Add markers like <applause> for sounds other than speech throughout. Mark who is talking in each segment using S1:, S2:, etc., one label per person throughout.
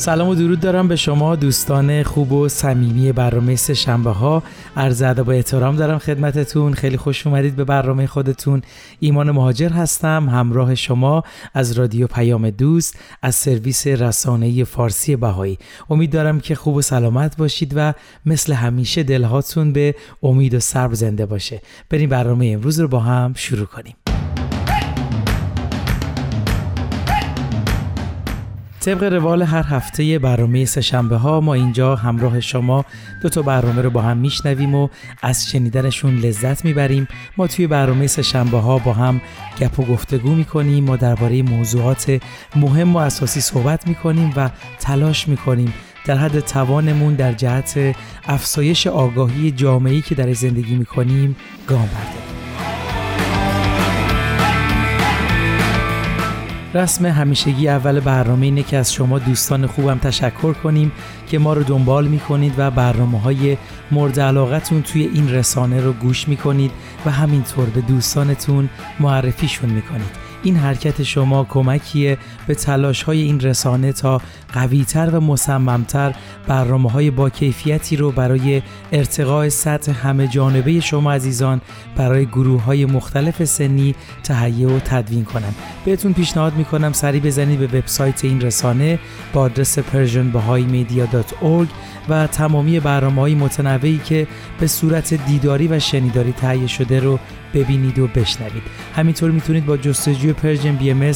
S1: سلام و درود دارم به شما دوستان خوب و صمیمی برنامه سه شنبه ها. عرض ادب و احترام دارم خدمتتون. خیلی خوش اومدید به برنامه خودتون. ایمان مهاجر هستم. همراه شما از رادیو پیام دوست از سرویس رسانه فارسی بهایی. امید دارم که خوب و سلامت باشید و مثل همیشه دلهاتون به امید و صبر زنده باشه. بریم برنامه امروز رو با هم شروع کنیم. طبق روال هر هفته برنامه سهشنبه ها ما اینجا همراه شما دو تا برنامه رو با هم میشنویم و از شنیدنشون لذت می‌بریم. ما توی برنامه سهشنبه ها با هم گپ و گفتگو می‌کنیم ما درباره موضوعات مهم و اساسی صحبت می‌کنیم و تلاش می‌کنیم در حد توانمون در جهت افزایش آگاهی جامعه‌ای که در زندگی می‌کنیم گام برداریم. رسم همیشگی اول برنامه اینه که از شما دوستان خوبم تشکر کنیم که ما رو دنبال می‌کنید و برنامه های مورد علاقتون توی این رسانه رو گوش می‌کنید و همینطور به دوستانتون معرفیشون می‌کنید. این حرکت شما کمکیه به تلاش های این رسانه تا قویتر و مصممتر برنامه های با کیفیتی رو برای ارتقاء سطح همه جانبه شما عزیزان برای گروه های مختلف سنی تهیه و تدوین کنم بهتون پیشنهاد می‌کنم سری بزنید به وبسایت این رسانه با آدرس persianbahaimedia.org و تمامی برنامه های متنوعی که به صورت دیداری و شنیداری تهیه شده رو ببینید و بشنوید. همینطور می‌تونید با جستجوی پرژن ام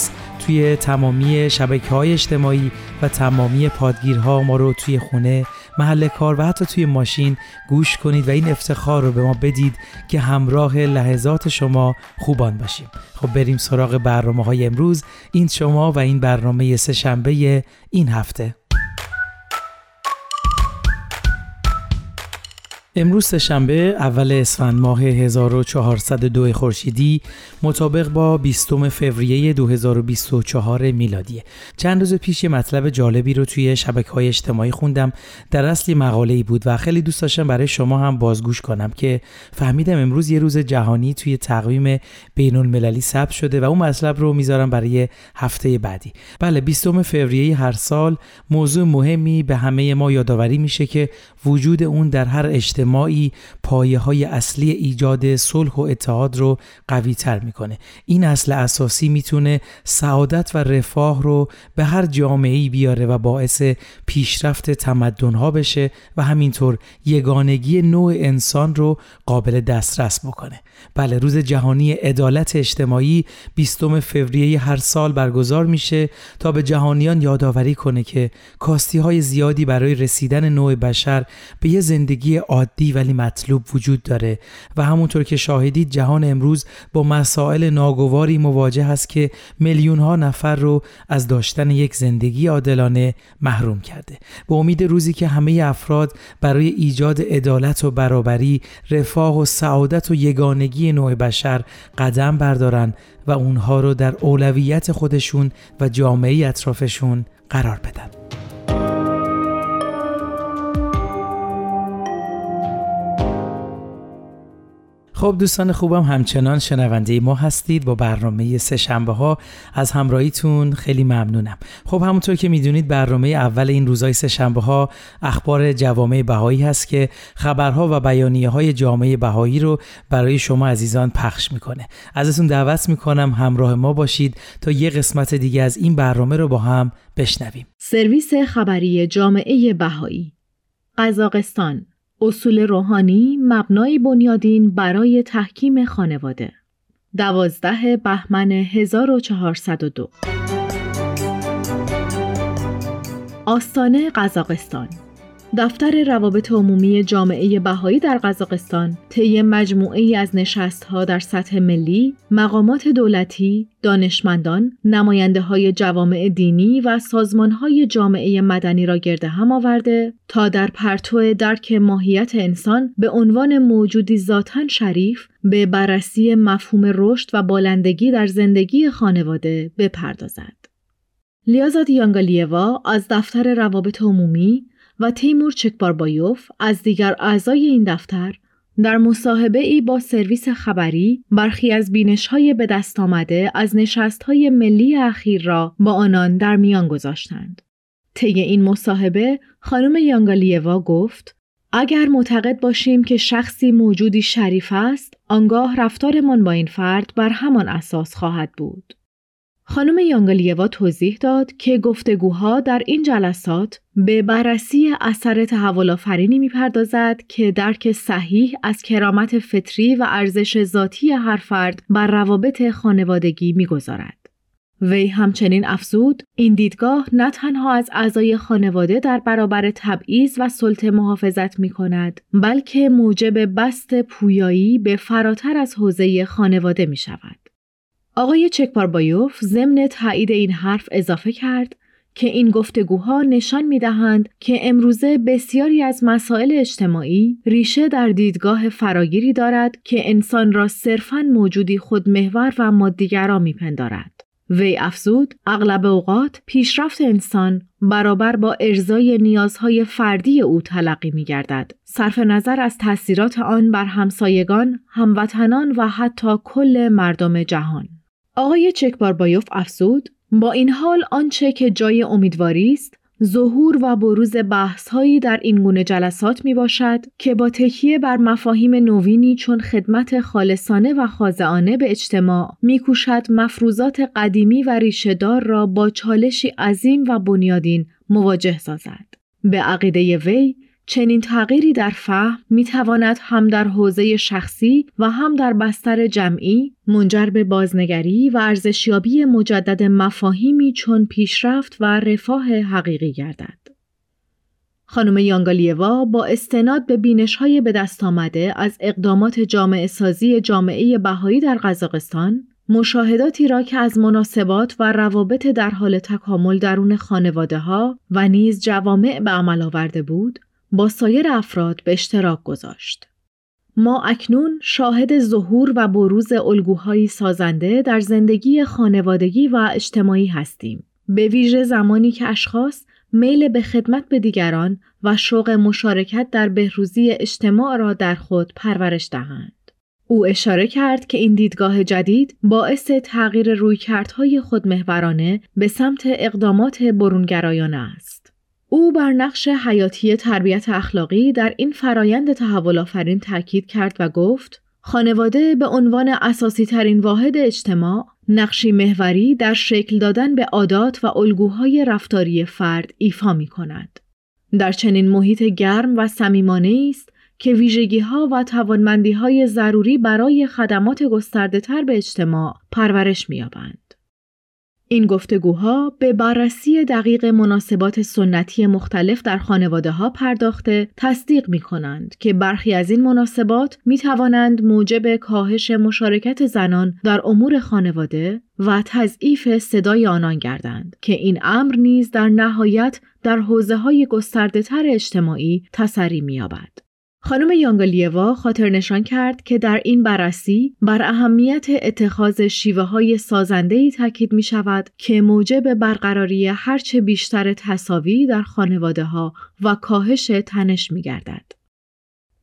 S1: توی تمامی شبکه های اجتماعی و تمامی پادگیرها ما رو توی خونه محل کار و حتی توی ماشین گوش کنید و این افتخار رو به ما بدید که همراه لحظات شما خوبان باشیم. خب بریم سراغ برنامه های امروز این شما و این برنامه سه شنبه این هفته. امروز شنبه اول اسفند ماه 1402 خورشیدی مطابق با 20 فوریه 2024 میلادیه. چند روز پیش یه مطلب جالبی رو توی شبکه های اجتماعی خوندم. در اصلی مقاله ای بود و خیلی دوست داشتم برای شما هم بازگوش کنم که فهمیدم امروز یه روز جهانی توی تقویم بین المللی ثبت شده و اون مطلب رو می‌ذارم برای هفته بعدی. بله 20 فوریه هر سال موضوع مهمی به همه ما یادآوری میشه که وجود اون در هر اجتماعی پایه های اصلی ایجاد صلح و اتحاد رو قوی تر می‌کنه. این اصل اساسی می‌تونه سعادت و رفاه رو به هر جامعه بیاره و باعث پیشرفت تمدن ها بشه و همینطور یگانگی نوع انسان رو قابل دسترس بکنه. بله روز جهانی عدالت اجتماعی 20 فوریه هر سال برگزار میشه تا به جهانیان یادآوری کنه که کاستی های زیادی برای رسیدن نوع بشر به یه زندگی عادی ولی مطلوب وجود داره و همونطور که شاهدید جهان امروز با مسائل ناگواری مواجه است که میلیون ها نفر رو از داشتن یک زندگی عادلانه محروم کرده. به امید روزی که همه افراد برای ایجاد عدالت و برابری رفاه و سعادت و یگانگی نوع بشر قدم بردارن و اونها رو در اولویت خودشون و جامعه اطرافشون قرار بدن. خب دوستان خوبم همچنان شنونده ما هستید با برنامه سه شنبه ها از همراهیتون خیلی ممنونم. خب همونطور که می‌دونید برنامه اول این روزهای سه شنبه ها اخبار جوامع بهایی هست که خبرها و بیانیه های جامعه بهایی رو برای شما عزیزان پخش می‌کنه. ازتون دعوت می‌کنم همراه ما باشید تا یه قسمت دیگه از این برنامه رو با هم بشنویم.
S2: سرویس خبری جامعه بهایی قزاقستان. اصول روحانی مبنای بنیادین برای تحکیم خانواده. دوازده بهمن 1402 آستانه قزاقستان. دفتر روابط عمومی جامعه بهایی در قزاقستان طی مجموعه ای از نشستها در سطح ملی، مقامات دولتی، دانشمندان، نماینده های جوامع دینی و سازمان های جامعه مدنی را گرد هم آورده تا در پرتو درک ماهیت انسان به عنوان موجودی ذاتا شریف به بررسی مفهوم رشد و بالندگی در زندگی خانواده بپردازد. لیازاد یانگالیوا از دفتر روابط عمومی و تیمور چکباربایوف از دیگر اعضای این دفتر در مصاحبه ای با سرویس خبری برخی از بینش های به دست آمده از نشست های ملی اخیر را با آنان در میان گذاشتند. طی این مصاحبه خانم یانگالیوا گفت اگر معتقد باشیم که شخصی موجودی شریف است، آنگاه رفتارمان با این فرد بر همان اساس خواهد بود. خانم یانگلیوا توضیح داد که گفتگوها در این جلسات به بررسی اثر تحول آفرینی می‌پردازد که درک صحیح از کرامت فطری و ارزش ذاتی هر فرد بر روابط خانوادگی می‌گذارد. وی همچنین افزود این دیدگاه نه تنها از اعضای خانواده در برابر تبعیض و سلطه محافظت می کند بلکه موجب بست پویایی به فراتر از حوزه خانواده می شود. آقای چکپاربایوف ضمن تایید این حرف اضافه کرد که این گفتگوها نشان می دهند که امروزه بسیاری از مسائل اجتماعی ریشه در دیدگاه فراگیری دارد که انسان را صرفاً موجودی خودمحور و مادیگرا میپندارد. وی افزود اغلب اوقات پیشرفت انسان برابر با ارزای نیازهای فردی او تلقی می گردد. صرف نظر از تاثیرات آن بر همسایگان، هموطنان و حتی کل مردم جهان. آقای چکباربایوف افزود با این حال آنچه که جای امیدواری است ظهور و بروز بحثهایی در این گونه جلسات می باشد که با تکیه بر مفاهیم نوینی چون خدمت خالصانه و خاضعانه به اجتماع میکوشد مفروضات قدیمی و ریشهدار را با چالشی عظیم و بنیادین مواجه سازد. به عقیده وی چنین تغییری در فهم می تواند هم در حوزه شخصی و هم در بستر جمعی منجر به بازنگری و ارزشیابی مجدد مفاهیمی چون پیشرفت و رفاه حقیقی گردد. خانم یانگالیوا با استناد به بینش های به دست آمده از اقدامات جامعه سازی جامعه بهایی در قزاقستان مشاهداتی را که از مناسبات و روابط در حال تکامل درون خانواده ها و نیز جوامع به عمل آورده بود با سایر افراد به اشتراک گذاشت. ما اکنون شاهد ظهور و بروز الگوهای سازنده در زندگی خانوادگی و اجتماعی هستیم. به ویژه زمانی که اشخاص میل به خدمت به دیگران و شوق مشارکت در بهروزی اجتماع را در خود پرورش دهند. او اشاره کرد که این دیدگاه جدید باعث تغییر رویکردهای خودمحورانه به سمت اقدامات برونگرایانه است. او بر نقش حیاتی تربیت اخلاقی در این فرایند تحول آفرین تاکید کرد و گفت خانواده به عنوان اساسی ترین واحد اجتماع نقشی محوری در شکل دادن به عادات و الگوهای رفتاری فرد ایفا می کند. در چنین محیط گرم و صمیمانه است که ویژگی ها و توانمندی های ضروری برای خدمات گسترده تر به اجتماع پرورش می این گفتگوها به بررسی دقیق مناسبات سنتی مختلف در خانواده ها پرداخته تصدیق می کنند که برخی از این مناسبات می توانند موجب کاهش مشارکت زنان در امور خانواده و تضعیف صدای آنان گردند که این امر نیز در نهایت در حوزه های گسترده تر اجتماعی تسری می یابد. خانم یانگلیوا خاطر نشان کرد که در این بررسی بر اهمیت اتخاذ شیوه های سازنده ای تاکید می شود که موجب برقراری هرچه بیشتر تصاوی در خانواده ها و کاهش تنش می گردد.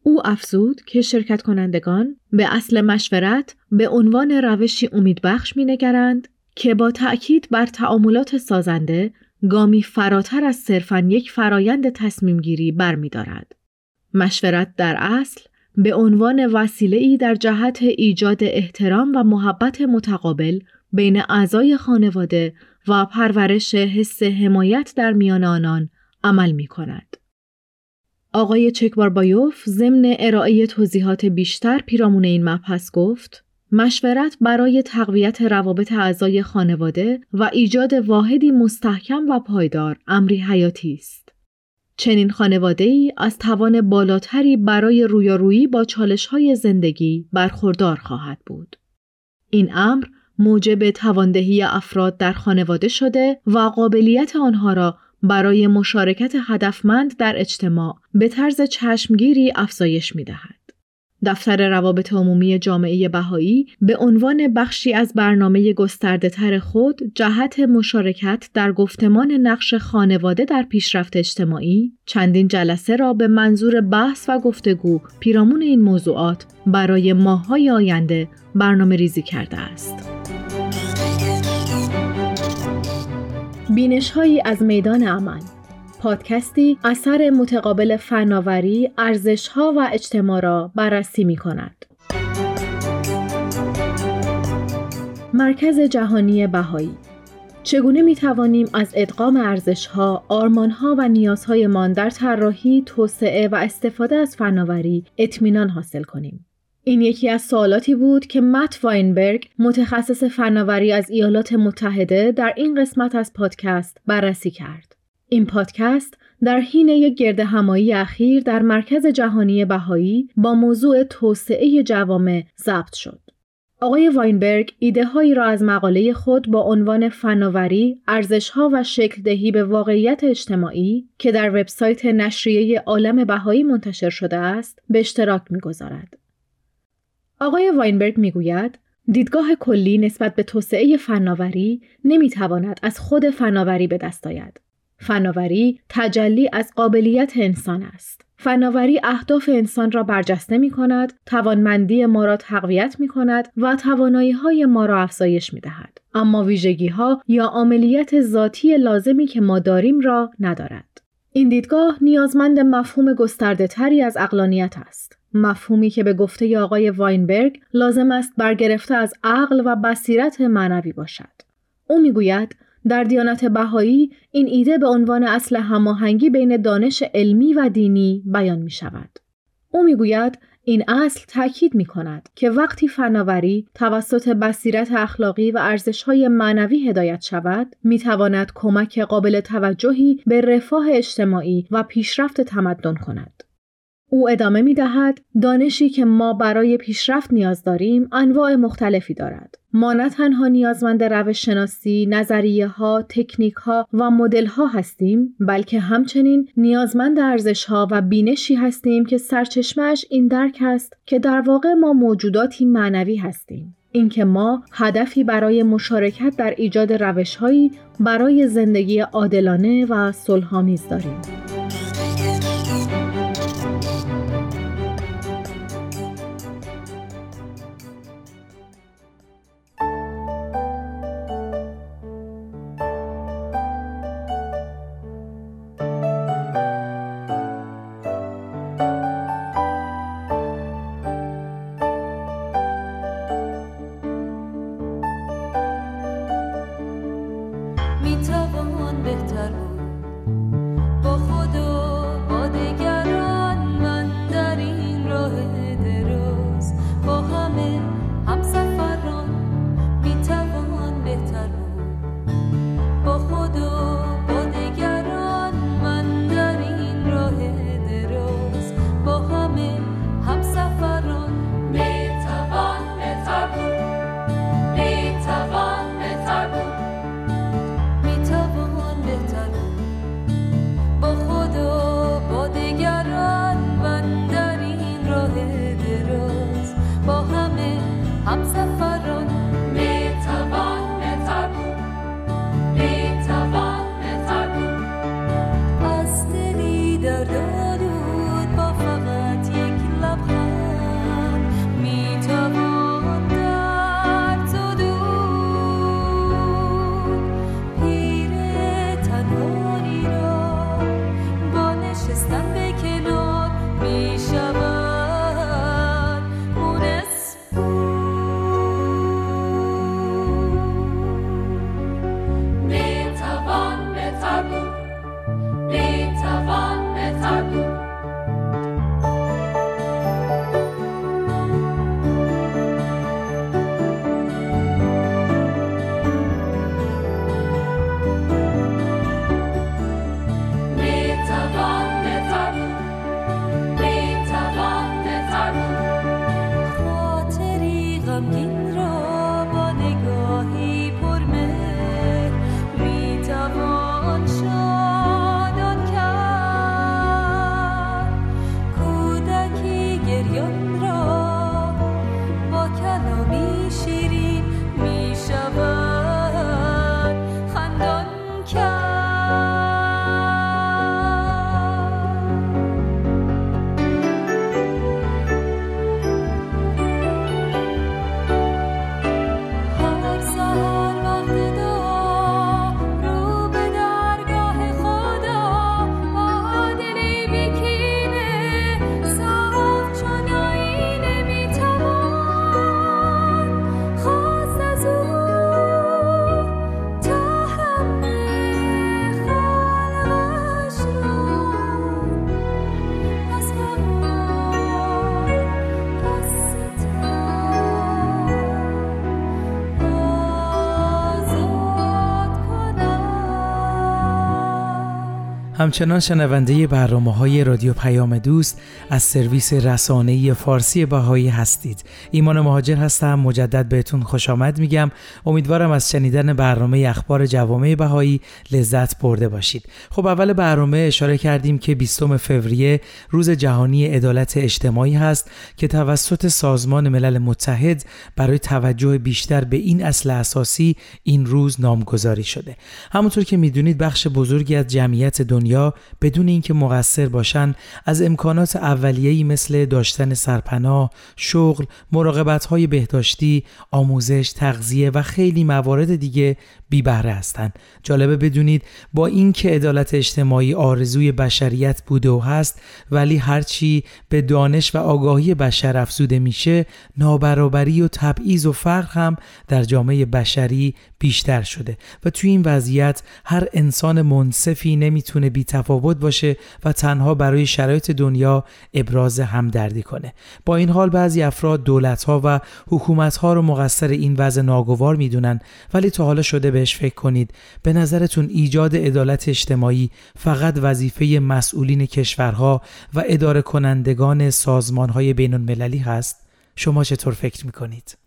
S2: او افزود که شرکت کنندگان به اصل مشورت به عنوان روشی امیدبخش می نگرند که با تأکید بر تعاملات سازنده گامی فراتر از صرفاً یک فرایند تصمیم گیری برمیدارد. مشورت در اصل به عنوان وسیله ای در جهت ایجاد احترام و محبت متقابل بین اعضای خانواده و پرورش حس حمایت در میان آنان عمل می کند. آقای چکباربایوف ضمن ارائه توضیحات بیشتر پیرامون این مبحث گفت مشورت برای تقویت روابط اعضای خانواده و ایجاد واحدی مستحکم و پایدار امری حیاتی است. چنین خانواده ای از توان بالاتری برای رویارویی با چالش های زندگی برخوردار خواهد بود. این امر موجب تواندهی افراد در خانواده شده و قابلیت آنها را برای مشارکت هدفمند در اجتماع به طرز چشمگیری افزایش می دهد. دفتر روابط عمومی جامعه بهایی به عنوان بخشی از برنامه گسترده تر خود جهت مشارکت در گفتمان نقش خانواده در پیشرفت اجتماعی چندین جلسه را به منظور بحث و گفتگو پیرامون این موضوعات برای ماههای آینده برنامه ریزی کرده است. بینش هایی از میدان عمل پادکستی اثر متقابل فناوری، ارزشها و اجتماع را بررسی می کند. مرکز جهانی بهایی چگونه می توانیم از ادغام ارزشها، آرمانها و نیازهایمان در طراحی، توسعه و استفاده از فناوری اطمینان حاصل کنیم؟ این یکی از سوالاتی بود که مت واینبرگ متخصص فناوری از ایالات متحده در این قسمت از پادکست بررسی کرد. این پادکست در حین یک گرد همایی اخیر در مرکز جهانی بهایی با موضوع توسعه جوامع ضبط شد. آقای واینبرگ ایده هایی را از مقاله خود با عنوان فناوری، ارزشها و شکل دهی به واقعیت اجتماعی که در وبسایت نشریه عالم بهایی منتشر شده است به اشتراک می‌گذارد. آقای واینبرگ می‌گوید دیدگاه کلی نسبت به توسعه فناوری نمی‌تواند از خود فناوری به دست آید. فناوری تجلی از قابلیت انسان است. فناوری اهداف انسان را برجسته می کند، توانمندی ما را تقویت می کند و توانایی های ما را افزایش می دهد. اما ویژگی ها یا عملیت ذاتی لازمی که ما داریم را ندارد. این دیدگاه نیازمند مفهوم گسترده تری از اقلانیت است. مفهومی که به گفته آقای واینبرگ لازم است برگرفته از عقل و بصیرت معنوی باشد. او می‌گوید در دیانت بهایی این ایده به عنوان اصل هماهنگی بین دانش علمی و دینی بیان می شود. او می‌گوید این اصل تاکید می کند که وقتی فناوری توسط بصیرت اخلاقی و ارزشهای معنوی هدایت شود می تواند کمک قابل توجهی به رفاه اجتماعی و پیشرفت تمدن کند. او ادامه می دهد دانشی که ما برای پیشرفت نیاز داریم انواع مختلفی دارد. ما نه تنها نیازمند روش شناسی، نظریه ها، تکنیک ها و مدل ها هستیم بلکه همچنین نیازمند ارزش ها و بینشی هستیم که سرچشمش این درک است که در واقع ما موجوداتی معنوی هستیم. اینکه ما هدفی برای مشارکت در ایجاد روشهایی برای زندگی عادلانه و صلحآمیز داریم.
S3: upset.
S1: همچنان شنونده برنامه های رادیو پیام دوست از سرویس رسانه‌ای فارسی بهایی هستید. ایمان مهاجر هستم مجدد بهتون خوش آمد میگم. امیدوارم از شنیدن برنامه اخبار جوامع بهایی لذت برده باشید. خب اول برنامه اشاره کردیم که 20 فوریه روز جهانی عدالت اجتماعی هست که توسط سازمان ملل متحد برای توجه بیشتر به این اصل اساسی این روز نامگذاری شده. همونطور که می‌دونید بخش بزرگی از جمعیت دنیا بدون اینکه مقصر باشن از امکانات اولیه‌ای مثل داشتن سرپناه، شغل، مراقبت‌های بهداشتی، آموزش، تغذیه و خیلی موارد دیگه بی بهره هستند. جالبه بدونید با اینکه عدالت اجتماعی آرزوی بشریت بوده و هست ولی هرچی به دانش و آگاهی بشر افزوده میشه نابرابری و تبعیض و فقر هم در جامعه بشری بیشتر شده و توی این وضعیت هر انسان منصفی نمی‌تونه بی تفاوت باشه و تنها برای شرایط دنیا ابراز همدردی کنه. با این حال بعضی افراد دولتها و حکومتها رو مقصر این وضع ناگوار می‌دونن ولی تا حالا شده بهش فکر کنید. به نظرتون ایجاد عدالت اجتماعی فقط وظیفه مسئولین کشورها و اداره کنندگان سازمانهای بین المللی هست؟ شما چطور فکر می‌کنید؟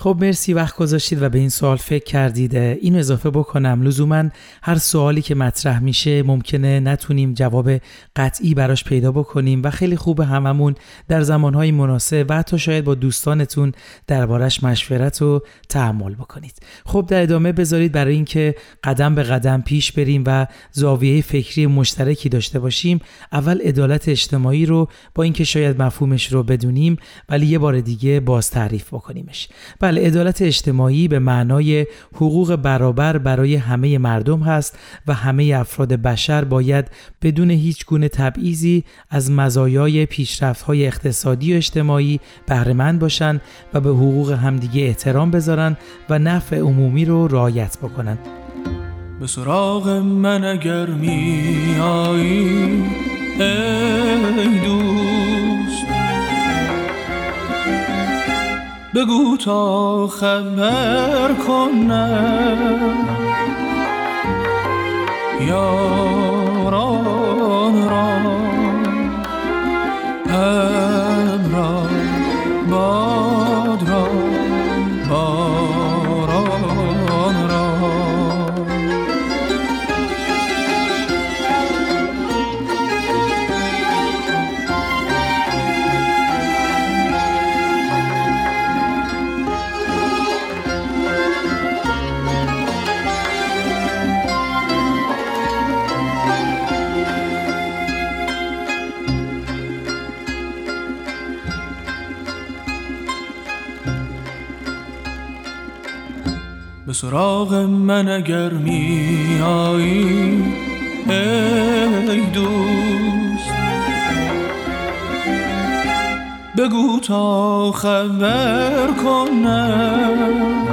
S1: خب مرسی وقت گذاشتید و به این سوال فکر کردید. اینو اضافه بکنم. لزوما هر سوالی که مطرح میشه ممکنه نتونیم جواب قطعی براش پیدا بکنیم و خیلی خوب هممون در زمانهای مناسب و حتی شاید با دوستانتون دربارش مشورت و تحمل بکنید. خب در ادامه بذارید برای اینکه قدم به قدم پیش بریم و زاویه فکری مشترکی داشته باشیم اول عدالت اجتماعی رو با اینکه شاید مفهومش رو بدونیم ولی یه بار دیگه باز تعریف بکنیمش. بله عدالت اجتماعی به معنای حقوق برابر برای همه مردم هست و همه افراد بشر باید بدون هیچ گونه تبعیضی از مزایای پیشرفت‌های اقتصادی و اجتماعی بهرهمند باشند و به حقوق همدیگه احترام بذارن و نفع عمومی رو رعایت بکنن.
S3: به سراغ من اگر می آیی ای دوست بگو تا خبر کنم. یاران را. به سراغ من اگر می ای دوست. بگو تا خبر کنم.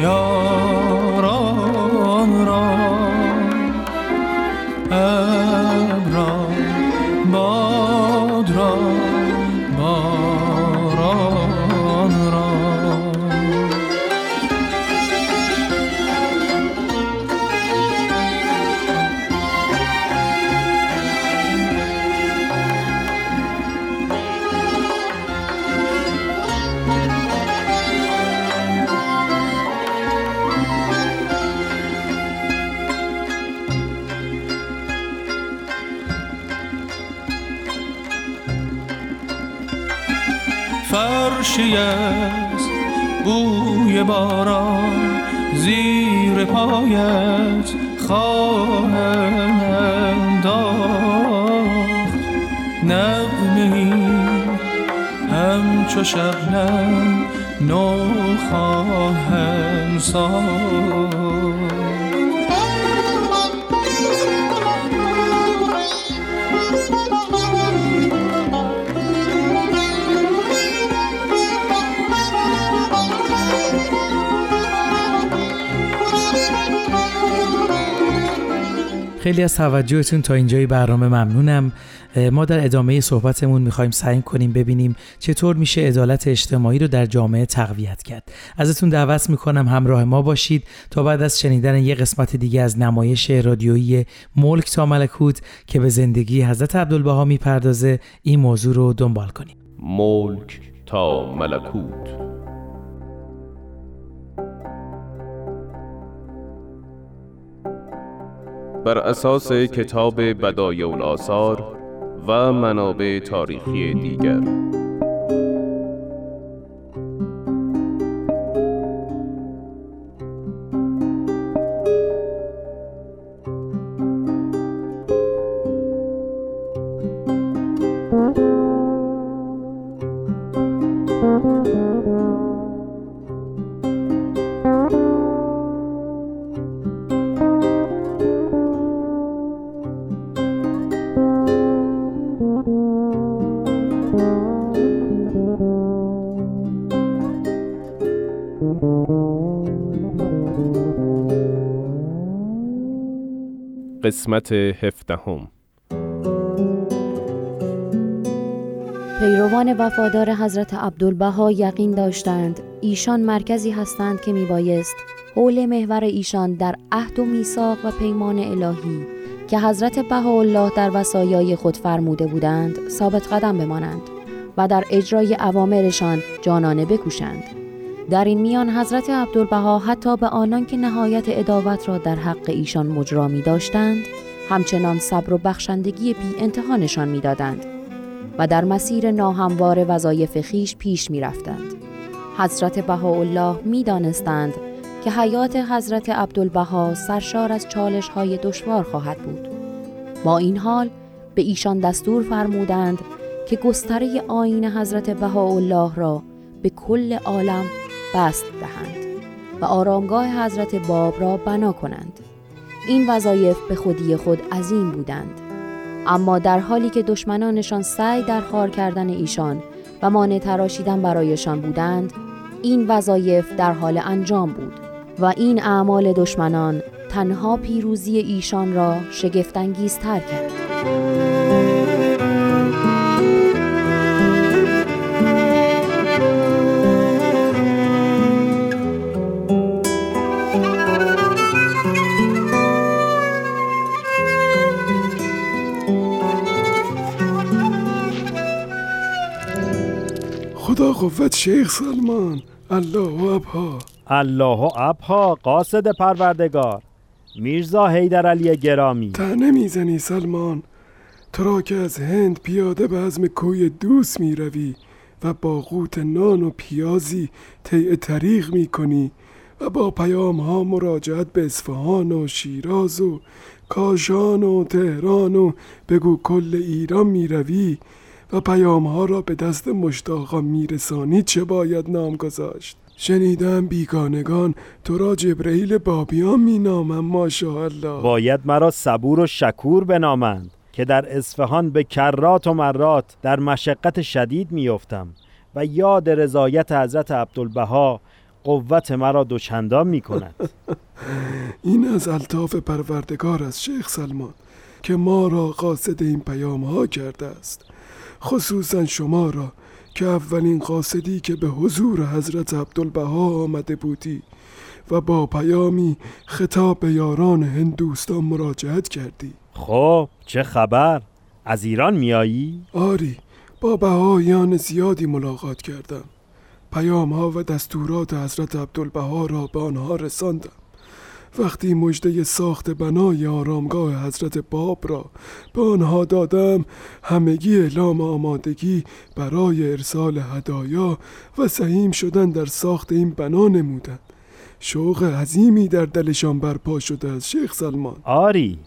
S3: یاران فرشی از بوی باران زیر پایت خواهم انداخت. نغمه همچو شبنم نو خواهم ساخت.
S1: خیلی از توجهتون تا اینجای برنامه ممنونم. ما در ادامه صحبتمون می‌خوایم سعی کنیم ببینیم چطور میشه عدالت اجتماعی رو در جامعه تقویت کرد. ازتون دعوت می‌کنم همراه ما باشید تا بعد از شنیدن یه قسمت دیگه از نمایش رادیویی ملک تا ملکوت که به زندگی حضرت عبدالبها می‌پردازه این موضوع رو دنبال کنیم.
S4: ملک تا ملکوت. بر اساس کتاب بدایع الاثار و منابع تاریخی دیگر. قسمت هفدهم.
S5: پیروان وفادار حضرت عبدالبها یقین داشتند. ایشان مرکزی هستند که میبایست حول محور ایشان در عهد و میثاق و پیمان الهی که حضرت بهاءالله در وصایای خود فرموده بودند ثابت قدم بمانند و در اجرای اوامرشان جانانه بکوشند. در این میان حضرت عبدالبها حتی به آنان که نهایت اداوت را در حق ایشان مجرا می داشتند همچنان صبر و بخشندگی بی انتها می دادند و در مسیر ناهموار وظایف خیش پیش می رفتند. حضرت بهاءالله می دانستند که حیات حضرت عبدالبها سرشار از چالش های دشوار خواهد بود. با این حال به ایشان دستور فرمودند که گستره آین حضرت بهاءالله را به کل عالم بست دهند و آرامگاه حضرت باب را بنا کنند. این وظایف به خودی خود عظیم بودند. اما در حالی که دشمنانشان سعی در خار کردن ایشان و مانع تراشیدن برایشان بودند این وظایف در حال انجام بود و این اعمال دشمنان تنها پیروزی ایشان را شگفتانگیزتر کرد.
S6: قوت شیخ سلمان. الله ابها.
S7: الله ابها قاصد پروردگار. میرزا حیدر علی گرامی.
S6: تنه می‌زنی سلمان. تو را که از هند پیاده به عزم کوی دوست می روی و با قوت نان و پیازی طی طریق می کنی و با پیام ها مراجعت به اصفهان و شیراز و کاشان و تهران و بگو کل ایران می روی و پیام ها را به دست مشتاقان میرسانی چه باید نام گذاشت؟ شنیدم بیگانگان تو را جبرئیل بابیان مینامم ماشاءالله.
S7: باید مرا صبور و شکور بنامند که در اصفهان به کرات و مرات در مشقت شدید میافتم و یاد رضایت حضرت عبدالبها قوت مرا دوچندان می کند <laughs>
S6: این از الطاف پروردگار از شیخ سلمان که ما را قاصد این پیام ها کرده است. خصوصا شما را که اولین قاصدی که به حضور حضرت عبدالبها آمده بودی و با پیامی خطاب به یاران هندوستان مراجعت کردی
S7: خب چه خبر؟ از ایران میایی؟
S6: آری با بهایان زیادی ملاقات کردم پیام ها و دستورات حضرت عبدالبها را به آنها رساندم وقتی مجده ساخت بنای آرامگاه حضرت باب را به آنها دادم همگی اعلام آمادگی برای ارسال هدایا و سهیم شدن در ساخت این بنا نمودند. شوق عظیمی در دلشان برپا شده از شیخ سلمان.
S7: آری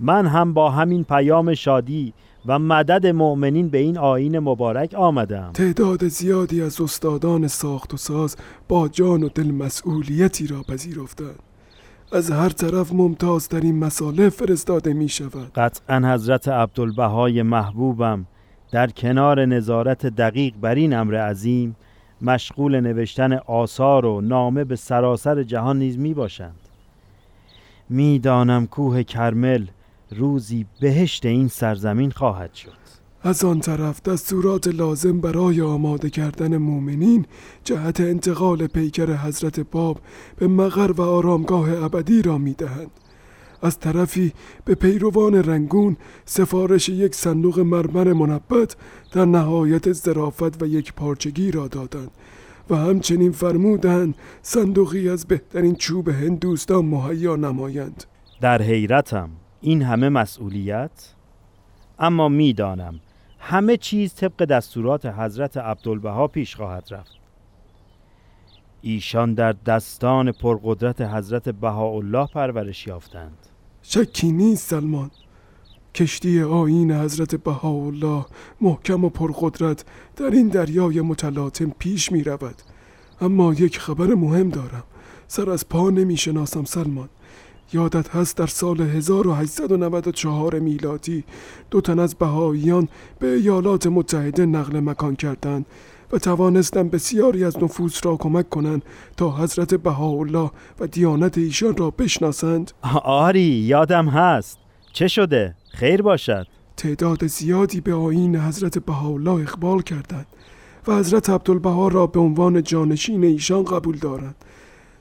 S7: من هم با همین پیام شادی و مدد مؤمنین به این آین مبارک آمدم.
S6: تعداد زیادی از استادان ساخت و ساز با جان و دل مسئولیتی را پذیرفتند. از هر طرف ممتاز در این مساله فرستاده می شود.
S7: قطعا حضرت عبدالبهای محبوبم در کنار نظارت دقیق بر این امر عظیم مشغول نوشتن آثار و نامه به سراسر جهان نیز می باشند. می‌دانم کوه کرمل روزی بهشت این سرزمین خواهد شد.
S6: از آن طرف دستورات لازم برای آماده کردن مؤمنین جهت انتقال پیکر حضرت باب به مقر و آرامگاه ابدی را می‌دهند. از طرفی به پیروان رنگون سفارش یک صندوق مرمر منبت در نهایت ظرافت و یک پارچگی را دادند و همچنین فرمودند صندوقی از بهترین چوب هندوستان مهیا نمایند.
S7: در حیرتم این همه مسئولیت؟ اما می‌دانم همه چیز طبق دستورات حضرت عبدالبها پیش خواهد رفت. ایشان در دستان پرقدرت حضرت بهاءالله پرورش یافتند.
S6: شکی نیست سلمان. کشتی آین حضرت بهاءالله محکم و پرقدرت در این دریای متلاطم پیش می رود اما یک خبر مهم دارم. سر از پا نمی شناسم سلمان. یادت هست در سال 1894 میلادی دو تن از بهاییان به ایالات متحده نقل مکان کردند و توانستند بسیاری از نفوس را کمک کنند تا حضرت بهاءالله و دیانت ایشان را بشناسند.
S7: آری یادم هست. چه شده؟ خیر باشد.
S6: تعداد زیادی به آیین حضرت بهاءالله اقبال کردند و حضرت عبدالبها را به عنوان جانشین ایشان قبول دارند.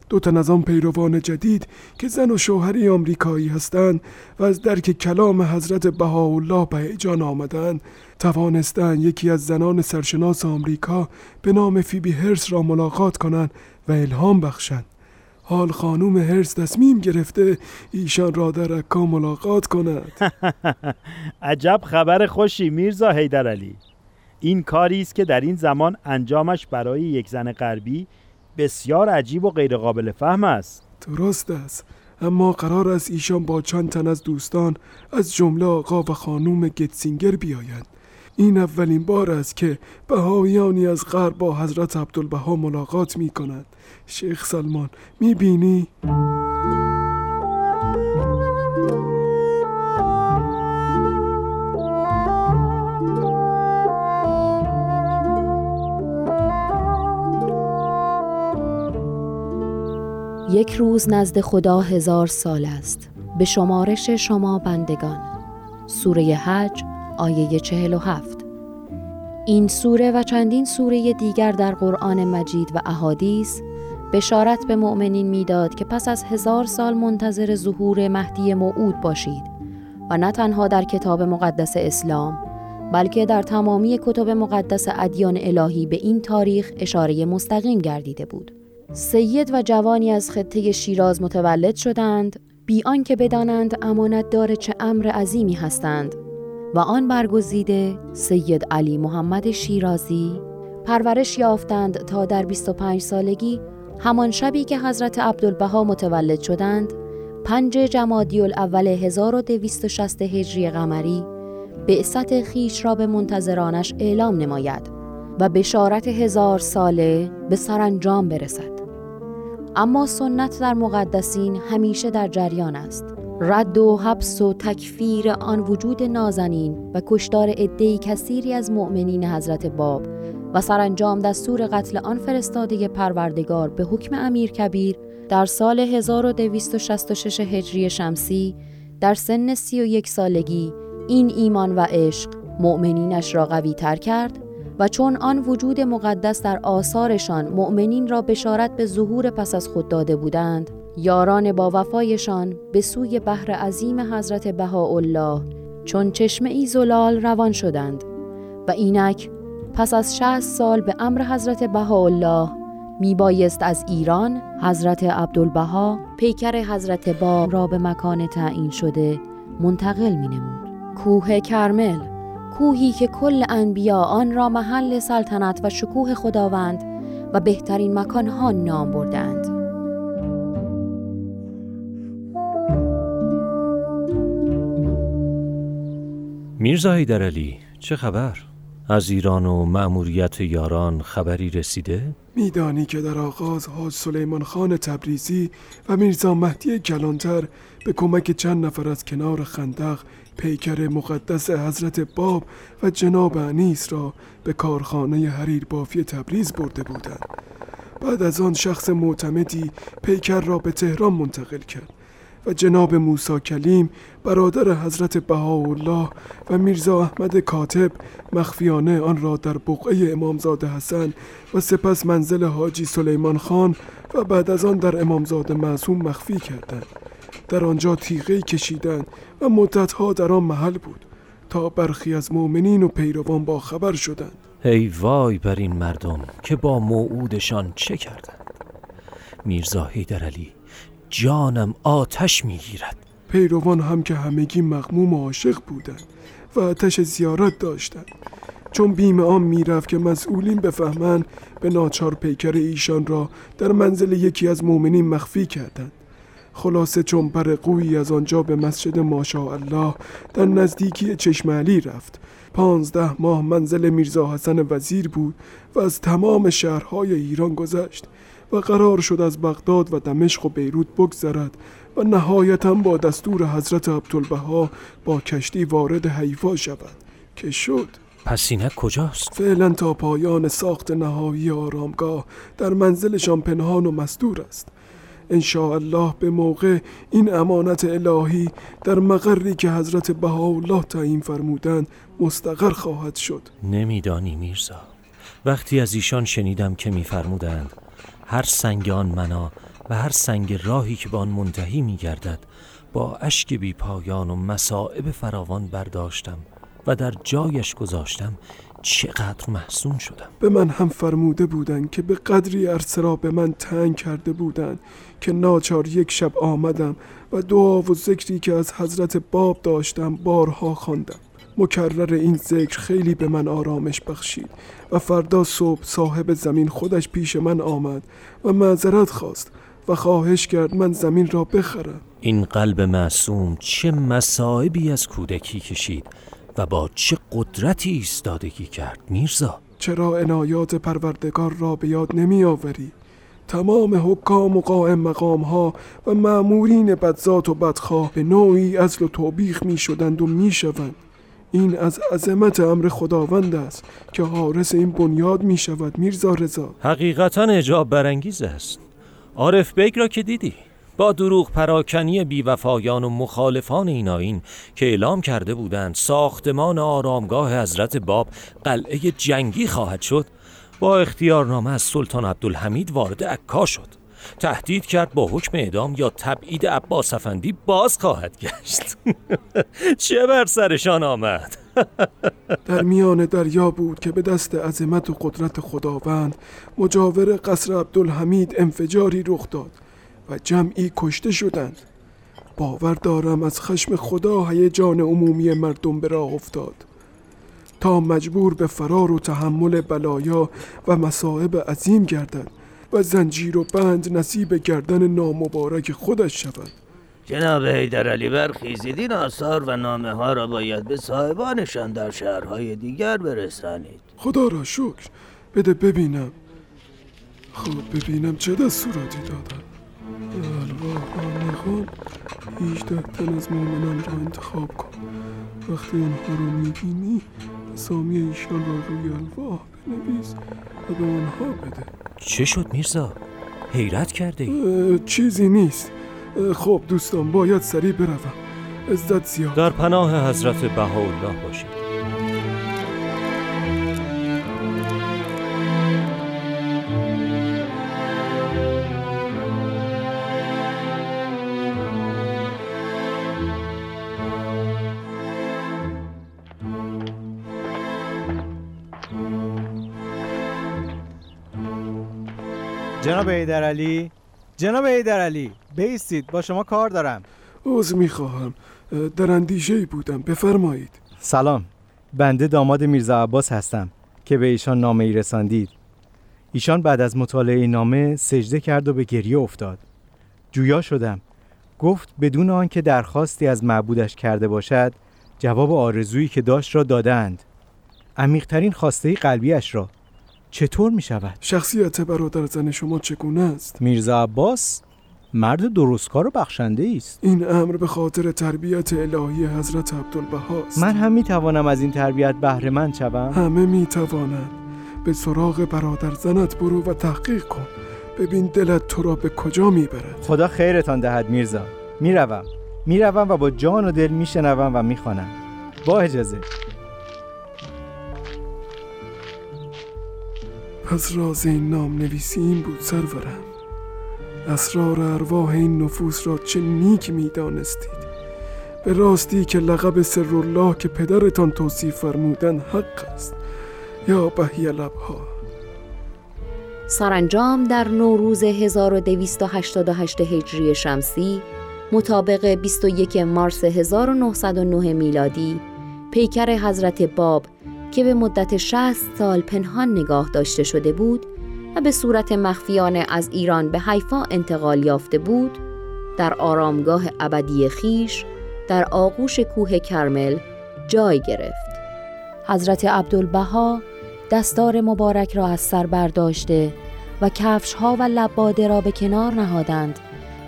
S6: دو تن از آن پیروان جدید که زن و شوهری آمریکایی هستند و از درک کلام حضرت بهاءالله به جان آمدند. توانستند یکی از زنان سرشناس آمریکا به نام فیبی هرس را ملاقات کنند و الهام بخشند. حال خانوم هرس تصمیم گرفته ایشان را در عکا ملاقات کند. <laughs>
S7: عجب خبر خوشی میرزا حیدر علی. این کاری است که در این زمان انجامش برای یک زن غربی بسیار عجیب و غیرقابل فهم است.
S6: درست است. اما قرار است ایشان با چند تن از دوستان از جمله آقا و خانوم گتسینگر بیایند. این اولین بار است که بهاییانی از غرب با حضرت عبدالبها ملاقات می کنند شیخ سلمان می بینی؟
S5: یک روز نزد خدا هزار سال است. به شمارش شما بندگان. سوره حج آیه چهل و هفت. این سوره و چندین سوره دیگر در قرآن مجید و احادیث بشارت به مؤمنین می‌داد که پس از هزار سال منتظر ظهور مهدی موعود باشید و نه تنها در کتاب مقدس اسلام بلکه در تمامی کتب مقدس ادیان الهی به این تاریخ اشاره مستقیم گردیده بود. سید و جوانی از خطه شیراز متولد شدند بی آنکه بدانند امانت دار چه امر عظیمی هستند. و آن برگزیده سید علی محمد شیرازی. پرورش یافتند تا در 25 سالگی همان شبی که حضرت عبدالبها متولد شدند پنج جمادی الاول 1260 هجری قمری بعثت خیش را به منتظرانش اعلام نماید و بشارت هزار ساله به سرانجام برسد. اما سنت در مقدسین همیشه در جریان است. رد و حبس و تکفیر آن وجود نازنین و کشتار عدهای کثیری از مؤمنین حضرت باب و سرانجام دستور قتل آن فرستاده پروردگار به حکم امیر کبیر در سال 1266 هجری شمسی در سن 31 سالگی این ایمان و عشق مؤمنینش را قوی تر کرد و چون آن وجود مقدس در آثارشان مؤمنین را بشارت به ظهور پس از خود داده بودند یاران با وفایشان به سوی بحر عظیم حضرت بهاءالله چون چشمه ای زلال روان شدند و اینک پس از شهست سال به امر حضرت بهاءالله می بایست از ایران حضرت عبدالبها پیکر حضرت باب را به مکان تعیین شده منتقل می نمود. کوه کرمل کوهی که کل انبیا آن را محل سلطنت و شکوه خداوند و بهترین مکانها نام بردند.
S8: میرزا علی چه خبر؟ از ایران و مأموریت یاران خبری رسیده؟
S6: میدانی که در آغاز حاج سلیمان خان تبریزی و میرزا مهدی کلانتر به کمک چند نفر از کنار خندق پیکر مقدس حضرت باب و جناب انیس را به کارخانه حریر بافی تبریز برده بودند. بعد از آن شخص معتمدی پیکر را به تهران منتقل کرد و جناب موسی کلیم برادر حضرت بهاءالله و میرزا احمد کاتب مخفیانه آن را در بقعه امامزاده حسن و سپس منزل حاجی سلیمان خان و بعد از آن در امامزاده معصوم مخفی کردند. در آنجا تیغه کشیدند و مدتها در آن محل بود تا برخی از مؤمنین و پیروان با خبر شدند.
S8: ای وای بر این مردم که با موعودشان چه کردند؟ میرزا حیدر علی جانم آتش می‌گیرد.
S6: پیروان هم که همگی مغموم و عاشق بودند و آتش زیارت داشتند. چون بیم آن می‌رفت که مسئولین بفهمند به ناچار پیکر ایشان را در منزل یکی از مؤمنین مخفی کردند. خلاصه چون بر قویی از آنجا به مسجد ماشاءالله در نزدیکی چشم علی رفت. پانزده ماه منزل میرزا حسن وزیر بود و از تمام شهرهای ایران گذشت و قرار شد از بغداد و دمشق و بیروت بگذرد و نهایتا با دستور حضرت عبدالبها با کشتی وارد حیفا شود. که شد؟
S8: پس اینک کجاست؟
S6: فعلا تا پایان ساخت نهایی آرامگاه در منزلشان پنهان و مستور است. الله به موقع این امانت الهی در مقری که حضرت بهاءالله تعیین فرمودند مستقر خواهد شد.
S8: نمیدانی میرزا. وقتی از ایشان شنیدم که میفرمودند هر سنگ آن منا و هر سنگ راهی که به آن منتهی میگردد با اشک بی پایان و مصائب فراوان برداشتم و در جایش گذاشتم چقدر محسون شدم.
S6: به من هم فرموده بودند که به قدری عرصه را به من تنگ کرده بودند که ناچار یک شب آمدم و دعا و ذکری که از حضرت باب داشتم بارها خواندم. مکرر این ذکر خیلی به من آرامش بخشید و فردا صبح صاحب زمین خودش پیش من آمد و معذرت خواست و خواهش کرد من زمین را بخرم.
S8: این قلب معصوم چه مصائبی از کودکی کشید؟ و با چه قدرتی ایستادگی کرد میرزا؟
S6: چرا عنایات پروردگار را به یاد نمی آوری؟ تمام حکام و قائم مقام ها و معمورین بدذات و بدخواه به نوعی ازل و توبیخ می شدند و می شوند این از عظمت امر خداوند است که حارس این بنیاد می شود میرزا رضا.
S8: حقیقتا اجاب برانگیز است. عارف بیگ را که دیدی؟ با دروغ پراکنی بیوفایان و مخالفان این آین که اعلام کرده بودند ساختمان آرامگاه حضرت باب قلعه جنگی خواهد شد با اختیارنامه از سلطان عبدالحمید وارد عکا شد. تهدید کرد با حکم اعدام یا تبعید عباس افندی باز خواهد گشت. <laughs> چه بر سرشان آمد؟ <laughs>
S6: در میان دریا بود که به دست عظمت و قدرت خداوند مجاور قصر عبدالحمید انفجاری رخ داد. و جمعی کشته شدند. باور دارم از خشم خدا هیجان عمومی مردم به راه افتاد. تا مجبور به فرار و تحمل بلایا و مصائب عظیم گردد و زنجیر و بند نصیب گردن نامبارک خودش شود.
S9: جناب حیدر علی برخیزید این آثار و نامه ها را باید به صاحبانشان در شهرهای دیگر برسانید.
S6: خدا را شکر. بده ببینم. خب ببینم چه دستوراتی دادن. الواح آنیخان 18 تن از مؤمنان را انتخاب کن وقتی آنها رو می‌بینی اسامی ایشان را روی الواح بنویس و به آنها بده
S8: چه شد میرزا؟ حیرت کرده ای؟
S6: چیزی نیست خب دوستان باید سریع بروم عزت زیاد
S8: در پناه حضرت بهاءالله باشید
S10: جناب علی جناب علی بیستید با شما کار دارم.
S6: عوض می‌خواهم. اه، در اندیشه بودم. بفرمایید.
S10: سلام. بنده داماد میرزا عباس هستم که به ایشان نامه ای رساندید. ایشان بعد از مطالعه نامه سجده کرد و به گریه افتاد. جویا شدم. گفت بدون آنکه درخواستی از معبودش کرده باشد جواب آرزویی که داشت را دادند. عمیقترین خواسته قلبیش را چطور می شود؟
S6: شخصیت برادر زن شما چگونه است؟
S10: میرزا عباس مرد درستکار و بخشنده است.
S6: این امر به خاطر تربیت الهی حضرت عبدالبهاست
S10: من هم می توانم از این تربیت بهره مند شوم؟
S6: همه می توانند به سراغ برادر زنت برو و تحقیق کن. ببین دلت تو را به کجا می‌برد.
S10: خدا خیرتان دهد میرزا. می‌روم. می‌روم و با جان و دل میشنوم و می‌خوانم. با اجازه.
S6: پس راز این نام نویسی این بود سرورم. اسرار ارواح این نفوس را چه نیک می‌دانستید. به راستی که لقب سرالله که پدرتان توصیف فرمودن حق است. یا بهی لبها.
S5: سرانجام در نوروز 1288 هجری شمسی مطابق 21 مارس 1909 میلادی پیکر حضرت باب که به مدت 60 سال پنهان نگاه داشته شده بود و به صورت مخفیانه از ایران به حیفا انتقال یافته بود در آرامگاه ابدی خیش در آغوش کوه کرمل جای گرفت. حضرت عبدالبها دستار مبارک را از سر برداشته و کفش ها و لباده را به کنار نهادند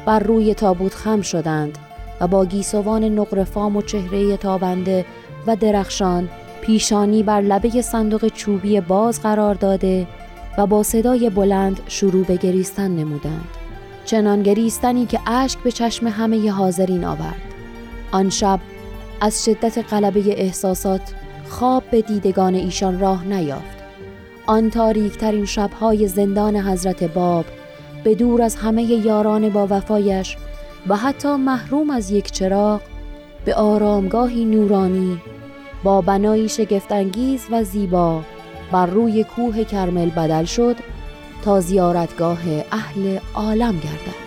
S5: بر روی تابوت خم شدند و با گیسوان نقرفام و چهره تابنده و درخشان پیشانی بر لبه صندوق چوبی باز قرار داده و با صدای بلند شروع به گریستن نمودند. چنان گریستنی که اشک به چشم همه حاضرین آورد. آن شب از شدت غلبه احساسات خواب به دیدگان ایشان راه نیافت. آن تاریکترین شبهای زندان حضرت باب به دور از همه یاران با وفایش و حتی محروم از یک چراغ به آرامگاهی نورانی با بنایی شگفتانگیز و زیبا بر روی کوه کرمل بدل شد تا زیارتگاه اهل عالم گردد.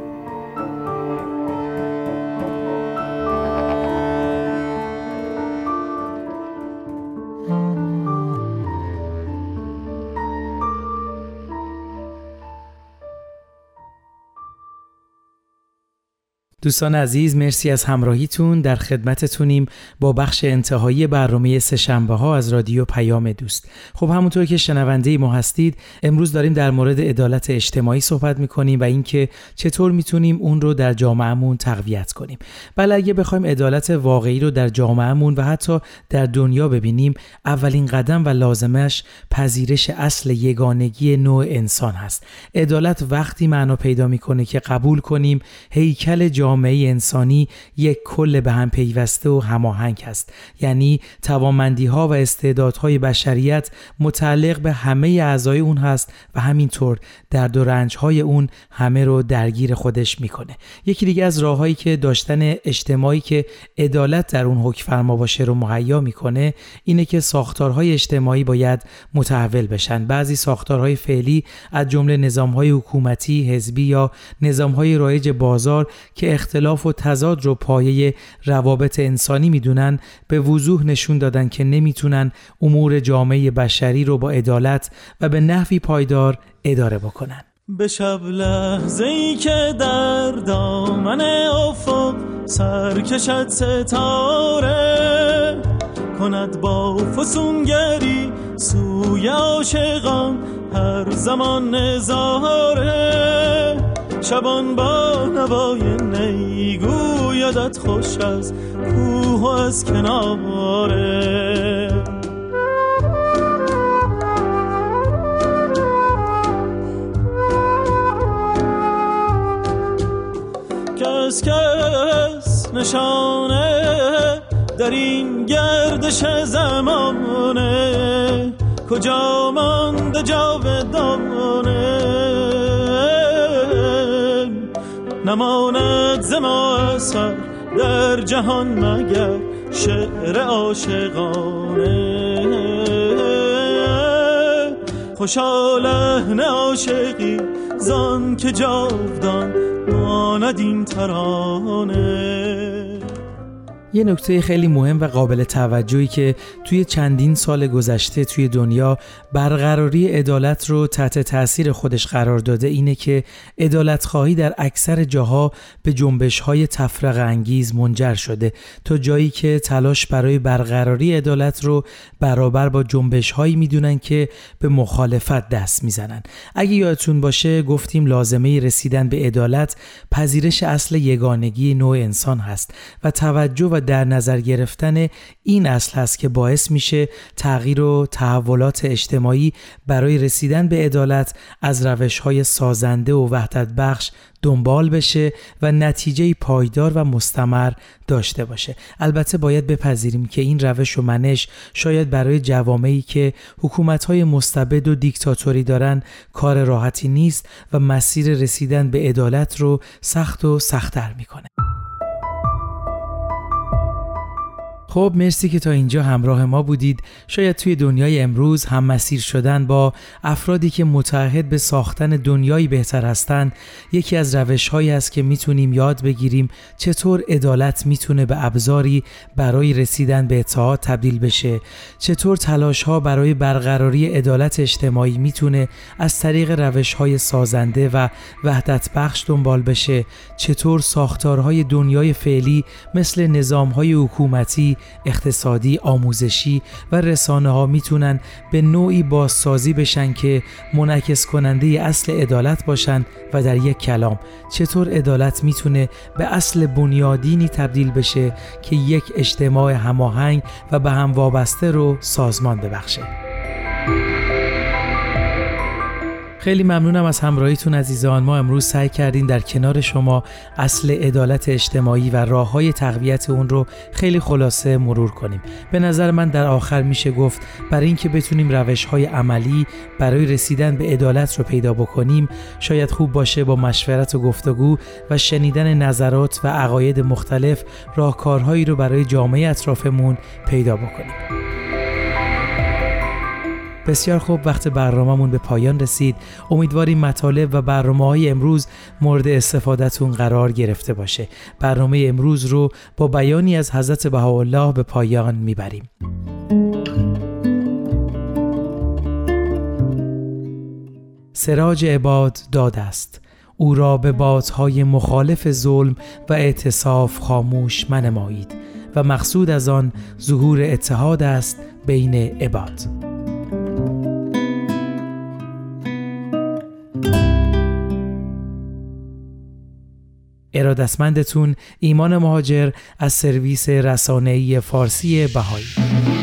S1: دوستان عزیز مرسی از همراهیتون. در خدمتتونیم با بخش انتهایی برنامه سهشنبه ها از رادیو پیام دوست. خب همونطور که شنونده ما هستید امروز داریم در مورد عدالت اجتماعی صحبت می‌کنیم و اینکه چطور می‌تونیم اون رو در جامعهمون تقویت کنیم. بله اگه بخوایم عدالت واقعی رو در جامعهمون و حتی در دنیا ببینیم اولین قدم و لازمش پذیرش اصل یگانگی نوع انسان هست. عدالت وقتی معنا پیدا می‌کنه که قبول کنیم هیکل جامعه انسانی یک کل به هم پیوسته و هماهنگ است. یعنی توانمندی ها و استعدادهای بشریت متعلق به همه اعضای اون هست و همینطور درد و رنج های اون همه رو درگیر خودش می‌کنه. یکی دیگه از راههایی که داشتن اجتماعی که عدالت در اون حکم فرما باشه رو مهیا می‌کنه اینه که ساختارهای اجتماعی باید متحول بشن. بعضی ساختارهای فعلی از جمله نظامهای حکومتی حزبی یا نظامهای رایج بازار که اختلاف و تضاد رو پایه روابط انسانی می‌دونن به وضوح نشون دادن که نمی‌تونن امور جامعه بشری رو با عدالت و به نحوی پایدار اداره بکنن.
S11: به شب لحظه ای که در دامن افق سر کشد ستاره کند با فسونگری سوی عاشقان هر زمان نظاره. شبان با نوای نی گویدت خوش از کوه و از کناره. کس کس نشانه در این گردش زمانه. کجا مانده جاودانه؟ نماند زما اثر در جهان مگر شعر عاشقانه.
S3: خوشا لحن عاشقی زان که جاودان ماند این ترانه.
S1: یه نکته خیلی مهم و قابل توجهی که توی چندین سال گذشته توی دنیا برقراری عدالت رو تحت تاثیر خودش قرار داده اینه که عدالت خواهی در اکثر جاها به جنبش های تفرق انگیز منجر شده تا جایی که تلاش برای برقراری عدالت رو برابر با جنبش هایی می‌دونن که به مخالفت دست می‌زنن. اگه یادتون باشه گفتیم لازمه رسیدن به عدالت پذیرش اصل یگانگی نوع انسان هست و توجه و در نظر گرفتن این اصل هست که باعث میشه تغییر و تحولات اجتماعی برای رسیدن به عدالت از روش های سازنده و وحدت بخش دنبال بشه و نتیجه پایدار و مستمر داشته باشه. البته باید بپذیریم که این روش و منش شاید برای جوامعی که حکومت‌های مستبد و دیکتاتوری دارن کار راحتی نیست و مسیر رسیدن به عدالت رو سخت و سختتر می‌کنه. خب مرسی که تا اینجا همراه ما بودید. شاید توی دنیای امروز هم مسیر شدن با افرادی که متحد به ساختن دنیایی بهتر هستند یکی از روش هایی است که می‌تونیم یاد بگیریم چطور عدالت می‌تونه به ابزاری برای رسیدن به اتحاد تبدیل بشه. چطور تلاش ها برای برقراری عدالت اجتماعی می‌تونه از طریق روش های سازنده و وحدت بخش دنبال بشه. چطور ساختارهای دنیای فعلی مثل نظام های حکومتی اقتصادی، آموزشی و رسانه ها می‌تونن به نوعی بازسازی بشن که منعکس کننده اصل عدالت باشن و در یک کلام چطور عدالت می‌تونه به اصل بنیادینی تبدیل بشه که یک اجتماع هماهنگ و به هم وابسته رو سازمان ببخشه. خیلی ممنونم از همراهیتون عزیزان. ما امروز سعی کردیم در کنار شما اصل عدالت اجتماعی و راه های تقویت اون رو خیلی خلاصه مرور کنیم. به نظر من در آخر میشه گفت برای اینکه بتونیم روش های عملی برای رسیدن به عدالت رو پیدا بکنیم شاید خوب باشه با مشورت و گفتگو و شنیدن نظرات و عقاید مختلف راهکارهایی رو برای جامعه اطرافمون پیدا بکنیم. بسیار خوب وقت برنامهمون به پایان رسید. امیدواریم مطالب و برنامه های امروز مورد استفادهتون قرار گرفته باشه. برنامه امروز رو با بیانی از حضرت بهاءالله به پایان می‌بریم. سراج عباد داد است او را به بادهای مخالف ظلم و اعتصاف خاموش منمایید و مقصود از آن ظهور اتحاد است بین عباد. ارادتمندتون ایمان مهاجر از سرویس رسانه‌ای فارسی بهایی.